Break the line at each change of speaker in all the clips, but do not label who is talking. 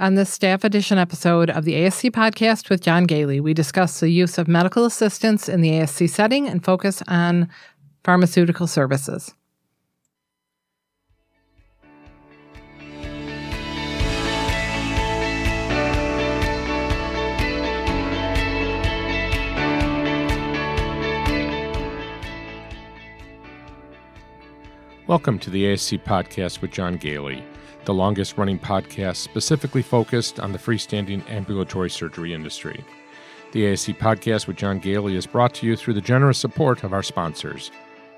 On this staff edition episode of the ASC podcast with John Goehle, we discuss the use of medical assistants in the ASC setting and focus on pharmaceutical services.
Welcome to the ASC podcast with John Goehle the longest running podcast specifically focused on the freestanding ambulatory surgery industry. The ASC podcast with John Goehle is brought to you through the generous support of our sponsors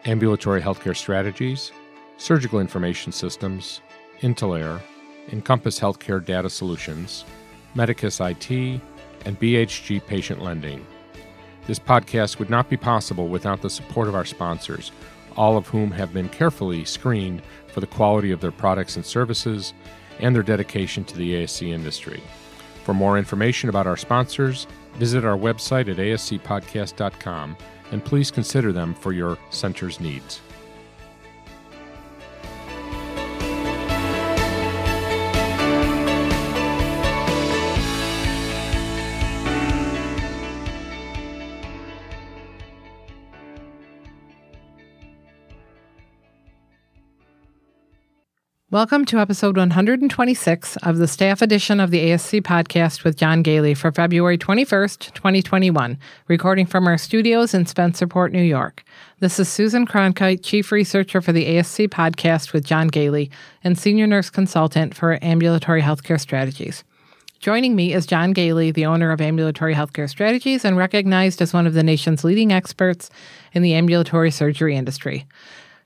Ambulatory Healthcare Strategies, Surgical Information Systems, Intalere, Encompass Healthcare Data Solutions, Medicus IT, and BHG Patient Lending. This podcast would not be possible without the support of our sponsors, all of whom have been carefully screened for the quality of their products and services and their dedication to the ASC industry. For more information about our sponsors, visit our website at ascpodcast.com and please consider them for your center's needs.
Welcome to episode 126 of the staff edition of the ASC podcast with John Goehle for February 21st, 2021, recording from our studios in Spencerport, New York. This is Susan Cronkite, Chief Researcher for the ASC podcast with John Goehle and Senior Nurse Consultant for Ambulatory Healthcare Strategies. Joining me is John Goehle, the owner of Ambulatory Healthcare Strategies and recognized as one of the nation's leading experts in the ambulatory surgery industry.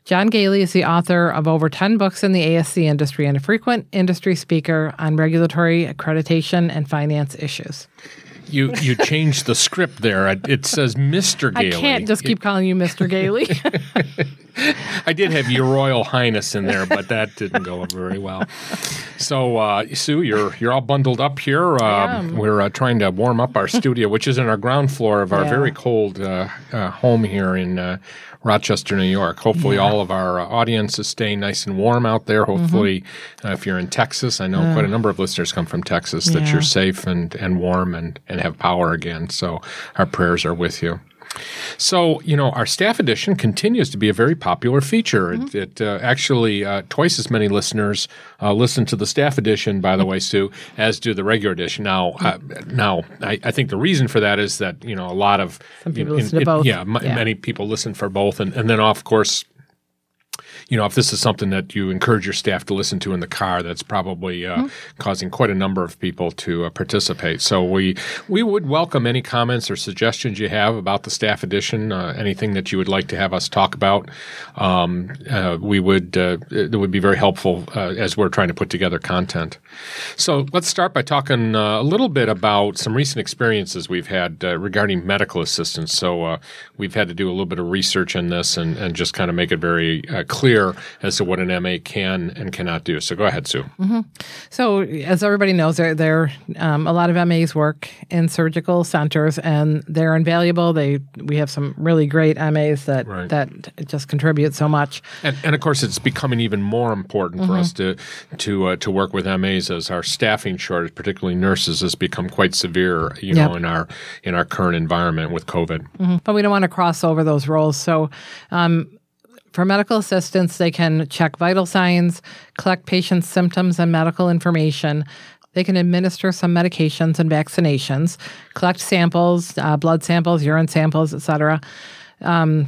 John Goehle is the author of over 10 books in the ASC industry and a frequent industry speaker on regulatory accreditation and finance issues.
You you changed the script there. It says Mr. Goehle.
I can't just keep calling you Mr. Goehle.
I did have Your Royal Highness in there, but that didn't go very well. So, uh, Sue, you're you're all bundled up here. Uh, we're uh, trying to warm up our studio, which is in our ground floor of our yeah. very cold uh, uh, home here in uh, Rochester, New York. Hopefully, yeah. all of our uh, audience is staying nice and warm out there. Mm-hmm. Hopefully, mm-hmm. uh, if you're in Texas, I know quite a number of listeners come from Texas, that you're safe and, and warm and, and have power again. So, our prayers are with you. So, you know, our staff edition continues to be a very popular feature. Mm-hmm. It, it uh, actually, uh, twice as many listeners uh, listen to the staff edition, by the way, Sue, as do the regular edition. Now, uh, now I, I, think the reason for that is that, you know, a lot of
Some people in, listen to both.
Yeah, m- yeah, many people listen for both. And, and then, of course, you know, if this is something that you encourage your staff to listen to in the car, that's probably uh, mm-hmm. causing quite a number of people to uh, participate. So we we would welcome any comments or suggestions you have about the staff edition, uh, anything that you would like to have us talk about. Um, uh, we would uh, it would be very helpful uh, as we're trying to put together content. So let's start by talking a little bit about some recent experiences we've had regarding medical assistants. So we've had to do a little bit of research in this and, and just kind of make it very clear clear as to what an MA can and cannot do. So go ahead, Sue.
Mm-hmm. So as everybody knows, there, there um, a lot of MAs work in surgical centers, and they're invaluable. They we have some really great MAs that right. that just contribute so much.
And, and, of course, it's becoming even more important mm-hmm. for us to to uh, to work with MAs as our staffing shortage, particularly nurses, has become quite severe. You know, in our in our current environment with COVID.
Mm-hmm. But we don't want to cross over those roles. So. Um, for medical assistants, they can check vital signs, collect patients' symptoms and medical information. They can administer some medications and vaccinations, collect samples, uh, blood samples, urine samples, etc. Um,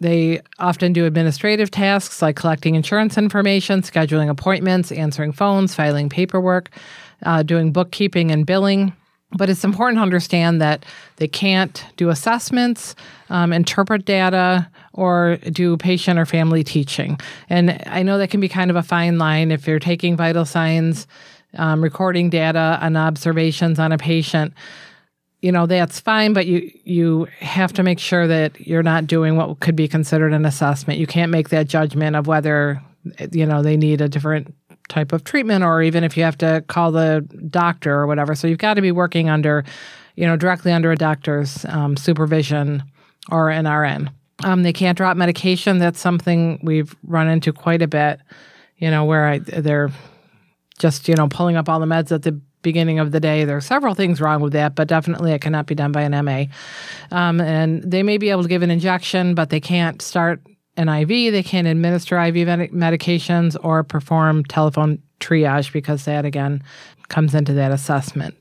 they often do administrative tasks like collecting insurance information, scheduling appointments, answering phones, filing paperwork, uh, doing bookkeeping and billing. But it's important to understand that they can't do assessments, um, interpret data, or do patient or family teaching. And I know that can be kind of a fine line if you're taking vital signs, um, recording data and observations on a patient. You know that's fine, but you you have to make sure that you're not doing what could be considered an assessment. You can't make that judgment of whether you know they need a different type of treatment or even if you have to call the doctor or whatever. So you've got to be working under, you know, directly under a doctor's um, supervision or an RN. Um, they can't drop medication. That's something we've run into quite a bit, you know, where I, they're just you know pulling up all the meds at the beginning of the day. There are several things wrong with that, but definitely it cannot be done by an MA. Um, and they may be able to give an injection, but they can't start an IV. They can't administer IV med- medications or perform telephone triage because that again comes into that assessment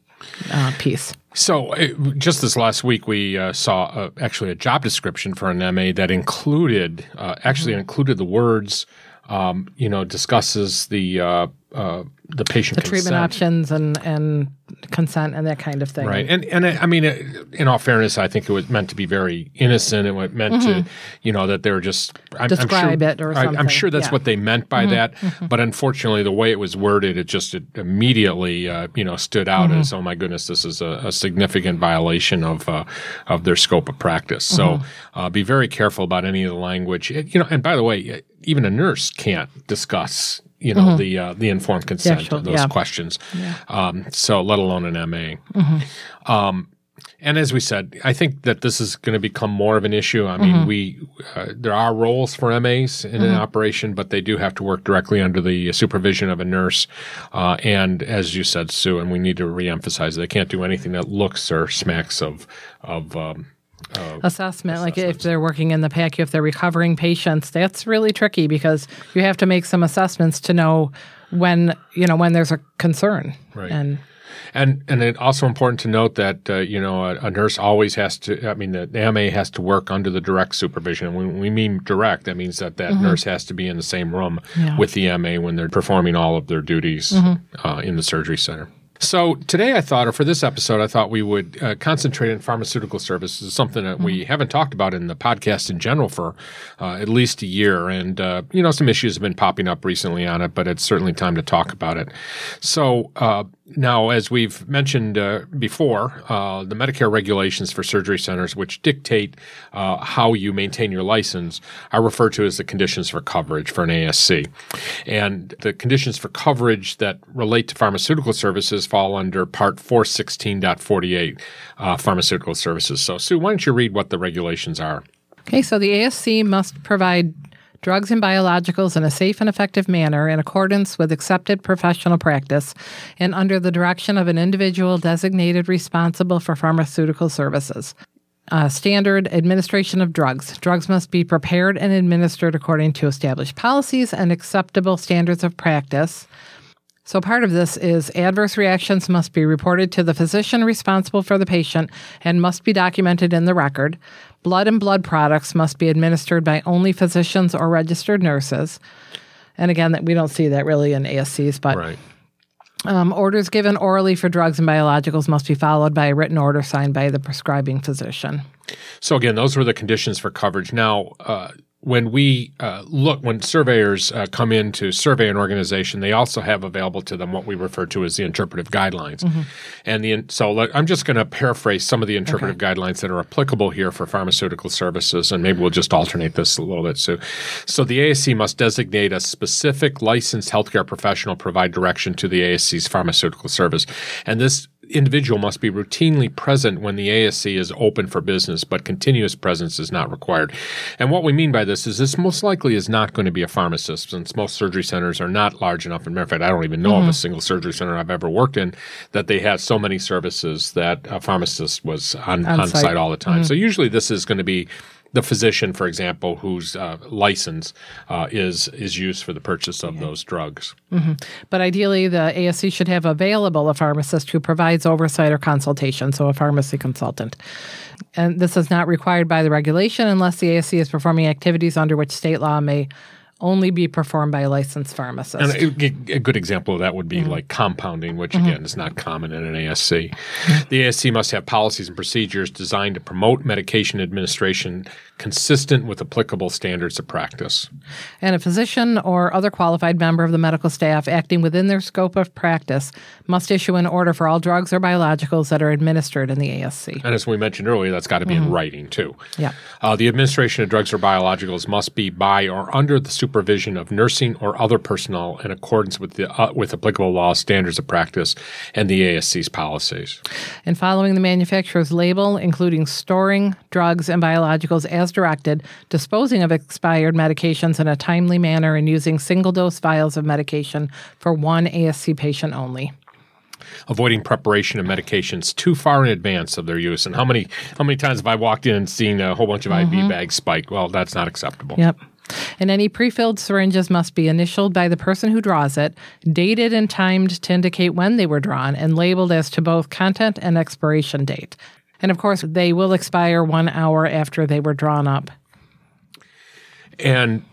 uh, piece.
So, uh, just this last week, we uh, saw uh, actually a job description for an MA that included, uh, actually included the words, um, you know, discusses the uh, the patient
The treatment
consent.
options and, and consent and that kind of thing.
Right, and and I I mean, uh, in all fairness, I think it was meant to be very innocent. It was meant to, you know, that they were just I'm, I'm
Mm-hmm. Describe
sure,
it or
I, I'm sure that's
yeah. Mm-hmm.
what they meant by that. But unfortunately, the way it was worded, it just it immediately, uh, you know, stood out
Mm-hmm.
as, oh my goodness, this is a, a significant violation of uh, of their scope of practice. So
Mm-hmm.
uh, be very careful about any of the language. It- you know, and by the way, even a nurse can't discuss. You know the uh, the informed consent
actual-
of those
Mm-hmm. yeah.
questions. Um, so let alone an MA.
Mm-hmm.
Um, and as we said, I think that this is going to become more of an issue. I mean,
Mm-hmm.
we uh, there are roles for MAs in an operation, but they do have to work directly under the supervision of a nurse. Uh, and as you said, Sue, and we need to reemphasize, they can't do anything that looks or smacks of of um,
assessment, like if they're working in the PACU, if they're recovering patients, that's really tricky because you have to make some assessments to know when you know when there's a concern.
Right.
And
And and it's also important to note that uh, you know a, a nurse always has to. I mean, the, the MA has to work under the direct supervision. When we mean direct, that means that that nurse has to be in the same room
Yeah.
with the MA when they're performing all of their duties uh, in the surgery center. So today, I thought, or for this episode, I thought we would uh, concentrate on pharmaceutical services, something that we haven't talked about in the podcast in general for uh, at least a year. And uh, you know, some issues have been popping up recently on it, but it's certainly time to talk about it. So uh, now, as we've mentioned uh, before, uh, the Medicare regulations for surgery centers, which dictate uh, how you maintain your license, are referred to as the conditions for coverage for an ASC. And the conditions for coverage that relate to pharmaceutical services fall under Part 416.48 uh, pharmaceutical services. So, Sue, why don't you read what the regulations are?
okay, so the ASC must provide drugs and biologicals in a safe and effective manner in accordance with accepted professional practice and under the direction of an individual designated responsible for pharmaceutical services. Uh, standard administration of drugs. Drugs must be prepared and administered according to established policies and acceptable standards of practice. So, part of this is adverse reactions must be reported to the physician responsible for the patient and must be documented in the record. Blood and blood products must be administered by only physicians or registered nurses. And again, that we don't see that really in ASCs, but
Right.
um, orders given orally for drugs and biologicals must be followed by a written order signed by the prescribing physician.
So again, those were the conditions for coverage. Now, uh, when we uh, look, when surveyors uh, come in to survey an organization, they also have available to them what we refer to as the interpretive guidelines. And the so let- I'm just going to paraphrase some of the interpretive guidelines that are applicable here for pharmaceutical services, and maybe we'll just alternate this a little bit. So, so the ASC must designate a specific licensed healthcare professional provide direction to the ASC's pharmaceutical service, and this individual must be routinely present when the ASC is open for business, but continuous presence is not required. And what we mean by this is this most likely is not going to be a pharmacist, since most surgery centers are not large enough. A matter of fact, I don't even know of a mm-hmm. single surgery center I've ever worked in that they have so many services that a pharmacist was on, on,
On
site.
site.
all the time. Mm-hmm. So usually this is going to be the physician, for example, whose uh, license uh, is is used for the purchase of those drugs.
But ideally, the ASC should have available a pharmacist who provides oversight or consultation, so a pharmacy consultant. And this is not required by the regulation unless the ASC is performing activities under which state law may only be performed by a licensed pharmacist.
And a, a good example of that would be mm-hmm. like compounding, which mm-hmm. again is not common in an ASC. The ASC must have policies and procedures designed to promote medication administration consistent with applicable standards of practice.
and a physician or other qualified member of the medical staff acting within their scope of practice must issue an order for all drugs or biologicals that are administered in the ASC.
And as we mentioned earlier, that's got to be in mm-hmm. writing too.
Yeah.
Uh, the administration of drugs or biologicals must be by or under the supervision of nursing or other personnel in accordance with the uh, with applicable law, standards of practice, and the ASC's policies.
and following the manufacturer's label, including storing drugs and biologicals as as directed, disposing of expired medications in a timely manner, and using single dose vials of medication for one ASC patient only
avoiding preparation of medications too far in advance of their use. And how many how many times have I walked in and seen a whole bunch of mm-hmm. IV bags spike? Well, that's not acceptable.
Yep. And any pre-filled syringes must be initialed by the person who draws it, dated and timed to indicate when they were drawn, and labeled as to both content and expiration date. And of course, they will expire one hour after they were drawn up.
And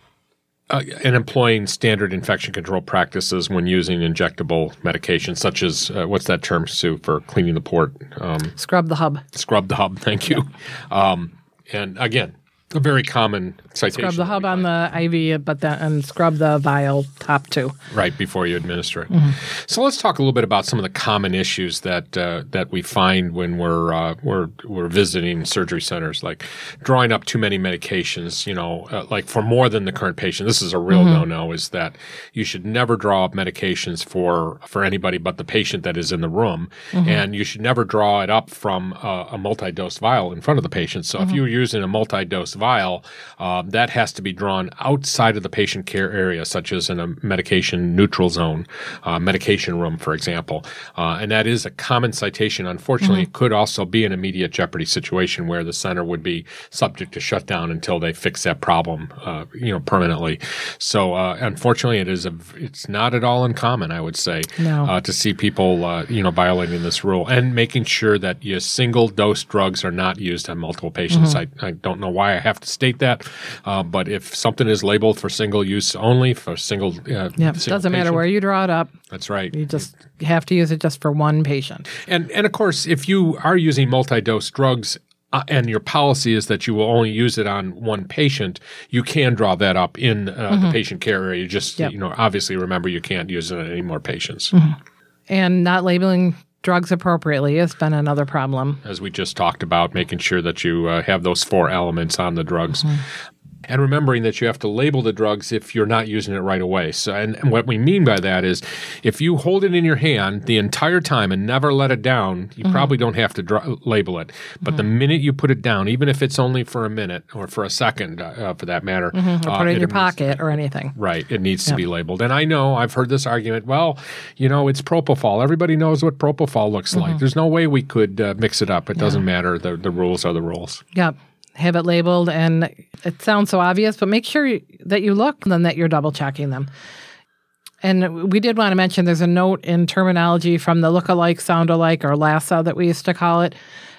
uh, and employing standard infection control practices when using injectable medications, such as uh, what's that term, Sue, for cleaning the port?
Um, scrub the hub.
Scrub the hub. Thank you. Yeah. Um, and again, a very common citation.
Scrub the hub on the IV, but then and scrub the vial top too.
Right before you administer it. Mm-hmm. So let's talk a little bit about some of the common issues that uh, that we find when we're uh, we're we're visiting surgery centers, like drawing up too many medications. You know, uh, like for more than the current patient. This is a real mm-hmm. no no. Is that you should never draw up medications for for anybody but the patient that is in the room, mm-hmm. and you should never draw it up from a, a multi dose vial in front of the patient. So if mm-hmm. you're using a multi dose vial, um, that has to be drawn outside of the patient care area, such as in a medication neutral zone, uh, medication room, for example. Uh, and that is a common citation. Unfortunately, mm-hmm. it could also be an immediate jeopardy situation where the center would be subject to shutdown until they fix that problem, uh, you know, permanently. So, uh, unfortunately, it is a it's not at all uncommon, I would say,
no.
Uh, to see people, uh, you know, violating this rule and making sure that your single dose drugs are not used on multiple patients. Mm-hmm. I, I don't know why I have to state that, uh, but if something is labeled for single use only for single, uh,
yeah, doesn't matter where you draw it up.
That's right.
You just have to use it just for one patient.
And and of course, if you are using multi-dose drugs uh, and your policy is that you will only use it on one patient, you can draw that up in uh, mm-hmm. the patient care area. You just, yep. you know, obviously remember you can't use it on any more patients.
Mm-hmm. And not labeling drugs appropriately has been another problem.
As we just talked about, making sure that you uh, have those four elements on the drugs. Mm-hmm and remembering that you have to label the drugs if you're not using it right away. So, and, and, what we mean by that is, if you hold it in your hand the entire time and never let it down, you mm-hmm. probably don't have to dr- label it. But mm-hmm. the minute you put it down, even if it's only for a minute or for a second, uh, uh for that matter,
mm-hmm. or uh, put it in your pocket or anything.
Right, it needs yep. to be labeled. And I know I've heard this argument. Well, you know, it's propofol. Everybody knows what propofol looks like. Mm-hmm. There's no way we could uh, mix it up. It yeah. doesn't matter. The the rules are the rules.
Yep have it labeled and it sounds so obvious but make sure that you look and that you're double checking them. And we did want to mention there's a note in terminology from the look-alike sound-alike or lasa that we used to call it.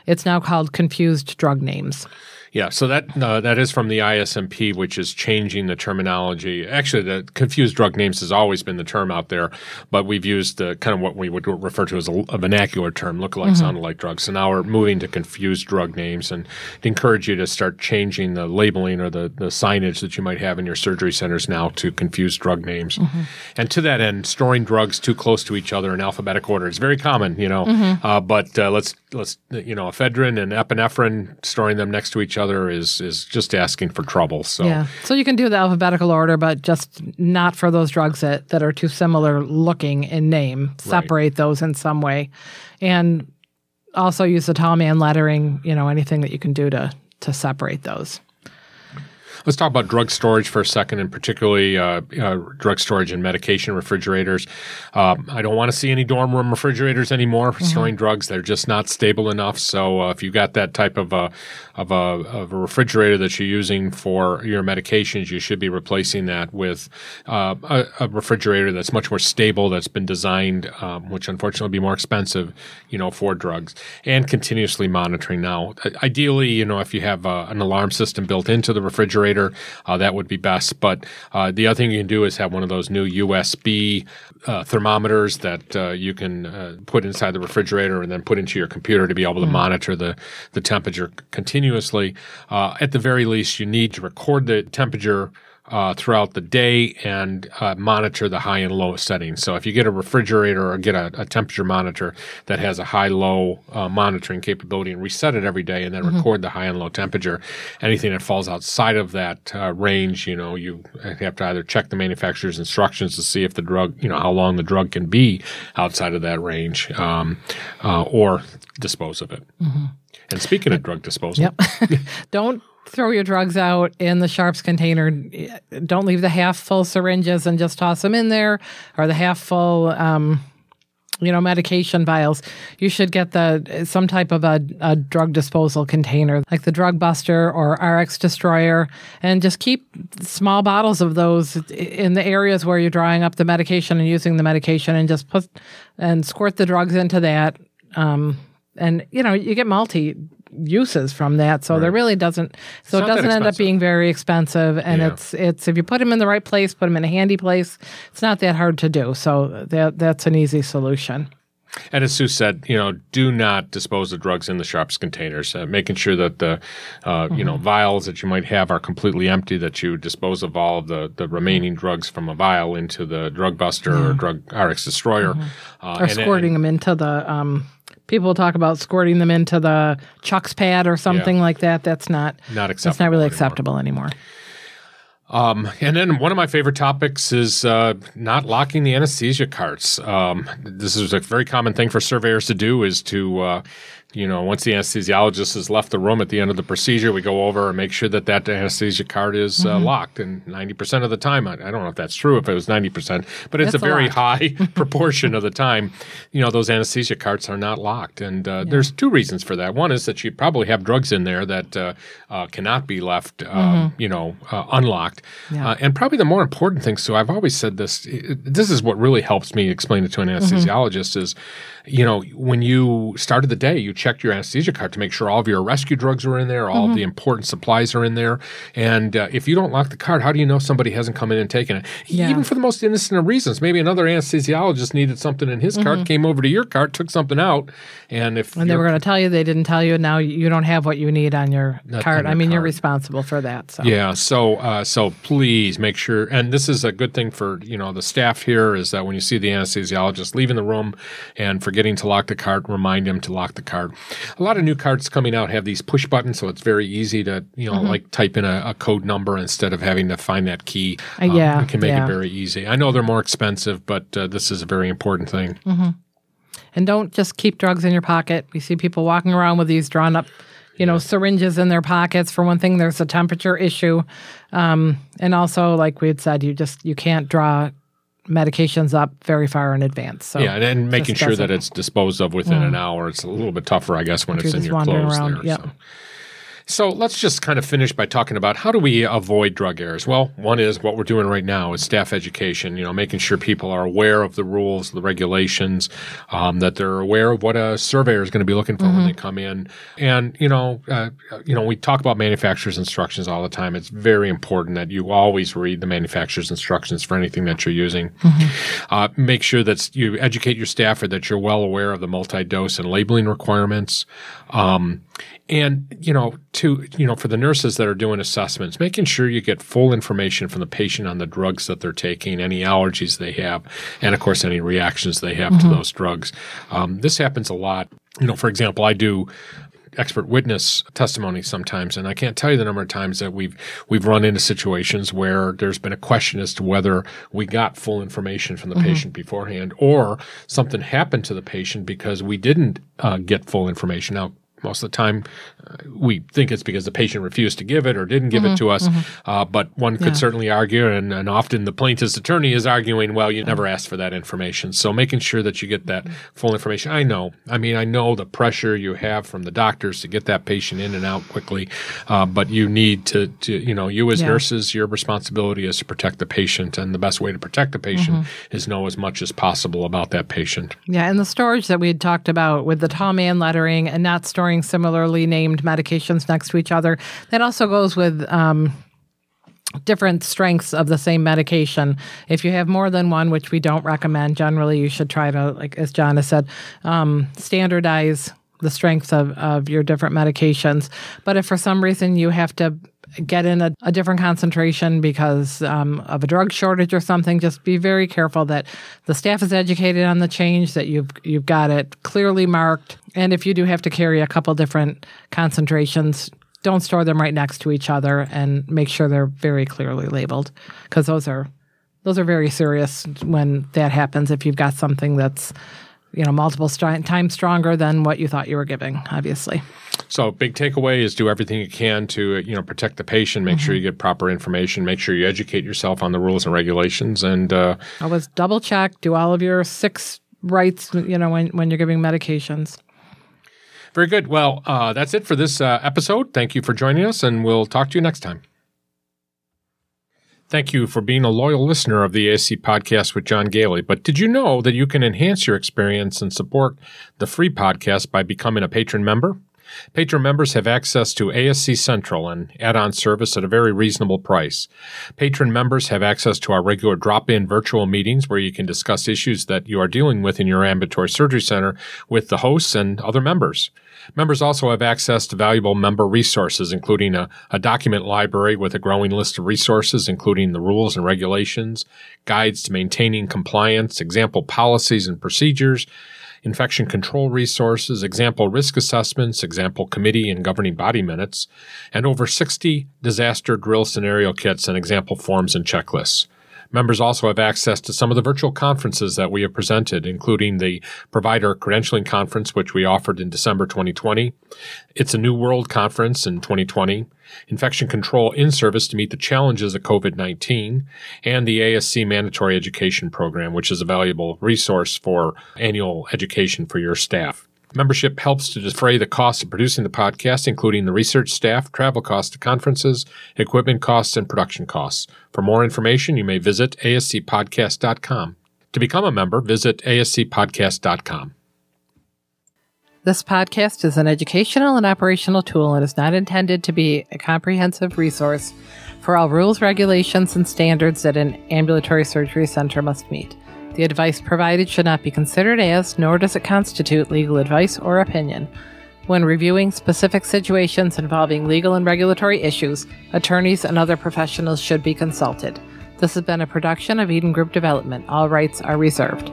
It's now called confused drug names
yeah, so that uh, that is from the ISMP, which is changing the terminology. Actually, the confused drug names has always been the term out there, but we've used the kind of what we would refer to as a, a vernacular term, look-alike, mm-hmm. sound-alike drugs. So now we're moving to confused drug names, and to encourage you to start changing the labeling or the the signage that you might have in your surgery centers now to confused drug names. Mm-hmm. And to that end, storing drugs too close to each other in alphabetic order is very common, you know. Mm-hmm. Uh, but uh, let's let's you know, ephedrine and epinephrine storing them next to each other other is is just asking for trouble. So
yeah, so you can do the alphabetical order, but just not for those drugs that that are too similar looking in name. Separate right. those in some way, and also use the tall man lettering. You know, anything that you can do to to separate those.
Let's talk about drug storage for a second, and particularly uh, uh, drug storage and medication refrigerators. Um, I don't want to see any dorm room refrigerators anymore for mm-hmm. storing drugs. They're just not stable enough. So uh, if you've got that type of a, of a of a refrigerator that you're using for your medications, you should be replacing that with uh, a, a, refrigerator that's much more stable, that's been designed, um, which unfortunately will be more expensive, you know, for drugs, and continuously monitoring. Now, ideally, you know, if you have uh, an alarm system built into the refrigerator uh, that would be best. But uh, the other thing you can do is have one of those new USB uh, thermometers that uh, you can uh, put inside the refrigerator and then put into your computer to be able to mm. monitor the, the temperature continuously. Uh, at the very least, you need to record the temperature uh, throughout the day and uh, monitor the high and low settings. So if you get a refrigerator or get a, a temperature monitor that has a high low uh, monitoring capability and reset it every day and then mm-hmm. record the high and low temperature, anything that falls outside of that uh, range, you know, you have to either check the manufacturer's instructions to see if the drug, you know, how long the drug can be outside of that range um, uh, or dispose of it. Mm-hmm. And speaking of drug disposal,
yep. don't throw your drugs out in the sharps container. Don't leave the half full syringes and just toss them in there, or the half full. Um, you know, medication vials, you should get the some type of a, a, drug disposal container, like the Drug Buster or RX Destroyer, and just keep small bottles of those in the areas where you're drawing up the medication and using the medication, and just put and squirt the drugs into that. Um, and you know, you get multi uses from that. So right. there really doesn't. So it doesn't end up being very expensive, and yeah. it's it's if you put them in the right place, put them in a handy place, it's not that hard to do. So that that's an easy solution.
And as Sue said, you know, do not dispose of drugs in the sharps containers. Uh, making sure that the, uh, mm-hmm. you know, mm-hmm. vials that you might have are completely empty. That you dispose of all of the, the remaining drugs from a vial into the drug buster or drug RX destroyer,
mm-hmm. uh, or squirting and, them into the um, people talk about squirting them into the chucks pad or something yeah. like that. That's not
not acceptable.
That's not really anymore. acceptable anymore.
Um, and then one of my favorite topics is uh, not locking the anesthesia carts. Um, this is a very common thing for surveyors to do is to uh, you know, once the anesthesiologist has left the room at the end of the procedure, we go over and make sure that that anesthesia card is uh, mm-hmm. uh, locked. And 90% of the time, I, I, don't know if that's true, if it was 90%, but it's That's a very a high proportion of the time, you know, those anesthesia carts are not locked. And uh, yeah. there's two reasons for that. One is that you probably have drugs in there that uh, uh, cannot be left, um, mm-hmm. you know, uh, unlocked. Yeah. and probably the more important thing, so I've always said this, this is what really helps me explain it to an mm-hmm. anesthesiologist mm-hmm. is, you know, when you started the day, you checked your anesthesia card to make sure all of your rescue drugs are in there, all mm-hmm. of the important supplies are in there. And uh, if you don't lock the card, how do you know somebody hasn't come in and taken it? Yeah. Even for the most innocent of reasons. Maybe another anesthesiologist needed something in his mm-hmm. cart, came over to your cart, took something out, and if
and they were going to tell you they didn't tell you, and now you don't have what you need on your card. I mean, card. you're responsible for that. So
yeah, so uh, so please make sure. And this is a good thing for you know the staff here is that when you see the anesthesiologist leaving the room and forgetting to lock the card, remind him to lock the card. A lot of new cards coming out have these push buttons, so it's very easy to you know mm-hmm. like type in a, a, code number instead of having to find that key.
Uh, um, yeah,
it can make
yeah.
it very easy. I know they're more expensive, but uh, this is a very important thing.
Mm-hmm. And don't just keep drugs in your pocket. You see people walking around with these drawn up you know, syringes in their pockets. For one thing, there's a temperature issue, um, and also, like we had said, you just you can't draw medications up very far in advance. So
yeah, and, and making sure that it's disposed of within mm. an hour. It's a little bit tougher, I guess, when it's in your clothes around. there. Yep. So. So let's just kind of finish by talking about how do we avoid drug errors? Well, one is what we're doing right now is staff education, you know, making sure people are aware of the rules, the regulations, um, that they're aware of what a surveyor is going to be looking for mm-hmm. when they come in. And, you know, uh, you know, we talk about manufacturer's instructions all the time. It's very important that you always read the manufacturer's instructions for anything that you're using. Mm-hmm. Uh, make sure that you educate your staff or that you're well aware of the multi-dose and labeling requirements. Um, and you know to you know for the nurses that are doing assessments making sure you get full information from the patient on the drugs that they're taking any allergies they have and of course any reactions they have mm-hmm. to those drugs um, this happens a lot you know for example i do expert witness testimony sometimes and I can't tell you the number of times that we've we've run into situations where there's been a question as to whether we got full information from the mm-hmm. patient beforehand or something happened to the patient because we didn't uh, get full information. Now most of the time, uh, we think it's because the patient refused to give it or didn't give mm-hmm, it to us. Mm-hmm. Uh, but one could yeah. certainly argue, and, and, often the plaintiff's attorney is arguing, well, you never asked for that information. So making sure that you get that full information. I know. I mean, I know the pressure you have from the doctors to get that patient in and out quickly, uh, but you need to, to, you know, you as yeah. nurses, your responsibility is to protect the patient. And the best way to protect the patient mm-hmm. is know as much as possible about that patient.
Yeah. And the storage that we had talked about with the tall man lettering and not storing similarly named medications next to each other. That also goes with um, different strengths of the same medication. If you have more than one, which we don't recommend, generally you should try to, like as John has said, um, standardize the strength of, of your different medications. But if for some reason you have to get in a, a different concentration because um, of a drug shortage or something, just be very careful that the staff is educated on the change, that you've you've got it clearly marked, and if you do have to carry a couple different concentrations, don't store them right next to each other, and make sure they're very clearly labeled because those are those are very serious when that happens. If you've got something that's you know multiple st- times stronger than what you thought you were giving, obviously.
So, big takeaway is do everything you can to you know protect the patient, make mm-hmm. sure you get proper information, make sure you educate yourself on the rules and regulations, and uh,
always double check, do all of your six rights, you know, when when you're giving medications.
Very good. Well, uh, that's it for this uh, episode. Thank you for joining us, and we'll talk to you next time. Thank you for being a loyal listener of the ASC podcast with John Goehle. But did you know that you can enhance your experience and support the free podcast by becoming a patron member? Patron members have access to ASC Central and add on service at a very reasonable price. Patron members have access to our regular drop in virtual meetings where you can discuss issues that you are dealing with in your ambulatory surgery center with the hosts and other members. Members also have access to valuable member resources, including a, a, document library with a growing list of resources, including the rules and regulations, guides to maintaining compliance, example policies and procedures, infection control resources, example risk assessments, example committee and governing body minutes, and over 60 disaster drill scenario kits and example forms and checklists. Members also have access to some of the virtual conferences that we have presented, including the Provider Credentialing Conference, which we offered in December 2020. It's a New World Conference in 2020, Infection Control in Service to meet the challenges of COVID 19, and the ASC Mandatory Education Program, which is a valuable resource for annual education for your staff. Membership helps to defray the costs of producing the podcast, including the research staff, travel costs to conferences, equipment costs, and production costs. For more information, you may visit ascpodcast.com. To become a member, visit ascpodcast.com.
This podcast is an educational and operational tool and is not intended to be a comprehensive resource for all rules, regulations, and standards that an ambulatory surgery center must meet. The advice provided should not be considered as, nor does it constitute legal advice or opinion. When reviewing specific situations involving legal and regulatory issues, attorneys and other professionals should be consulted. This has been a production of Eden Group Development. All rights are reserved.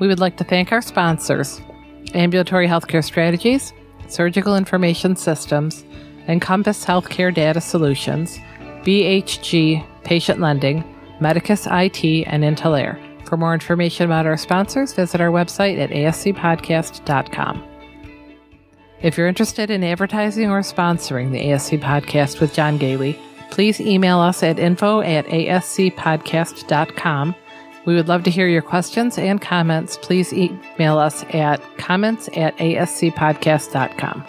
We would like to thank our sponsors Ambulatory Healthcare Strategies, Surgical Information Systems, Encompass Healthcare Data Solutions, BHG Patient Lending, Medicus IT, and Intel For more information about our sponsors, visit our website at ascpodcast.com. If you're interested in advertising or sponsoring the ASC podcast with John Goehle, please email us at info at ascpodcast.com. We would love to hear your questions and comments. Please email us at comments at ascpodcast.com.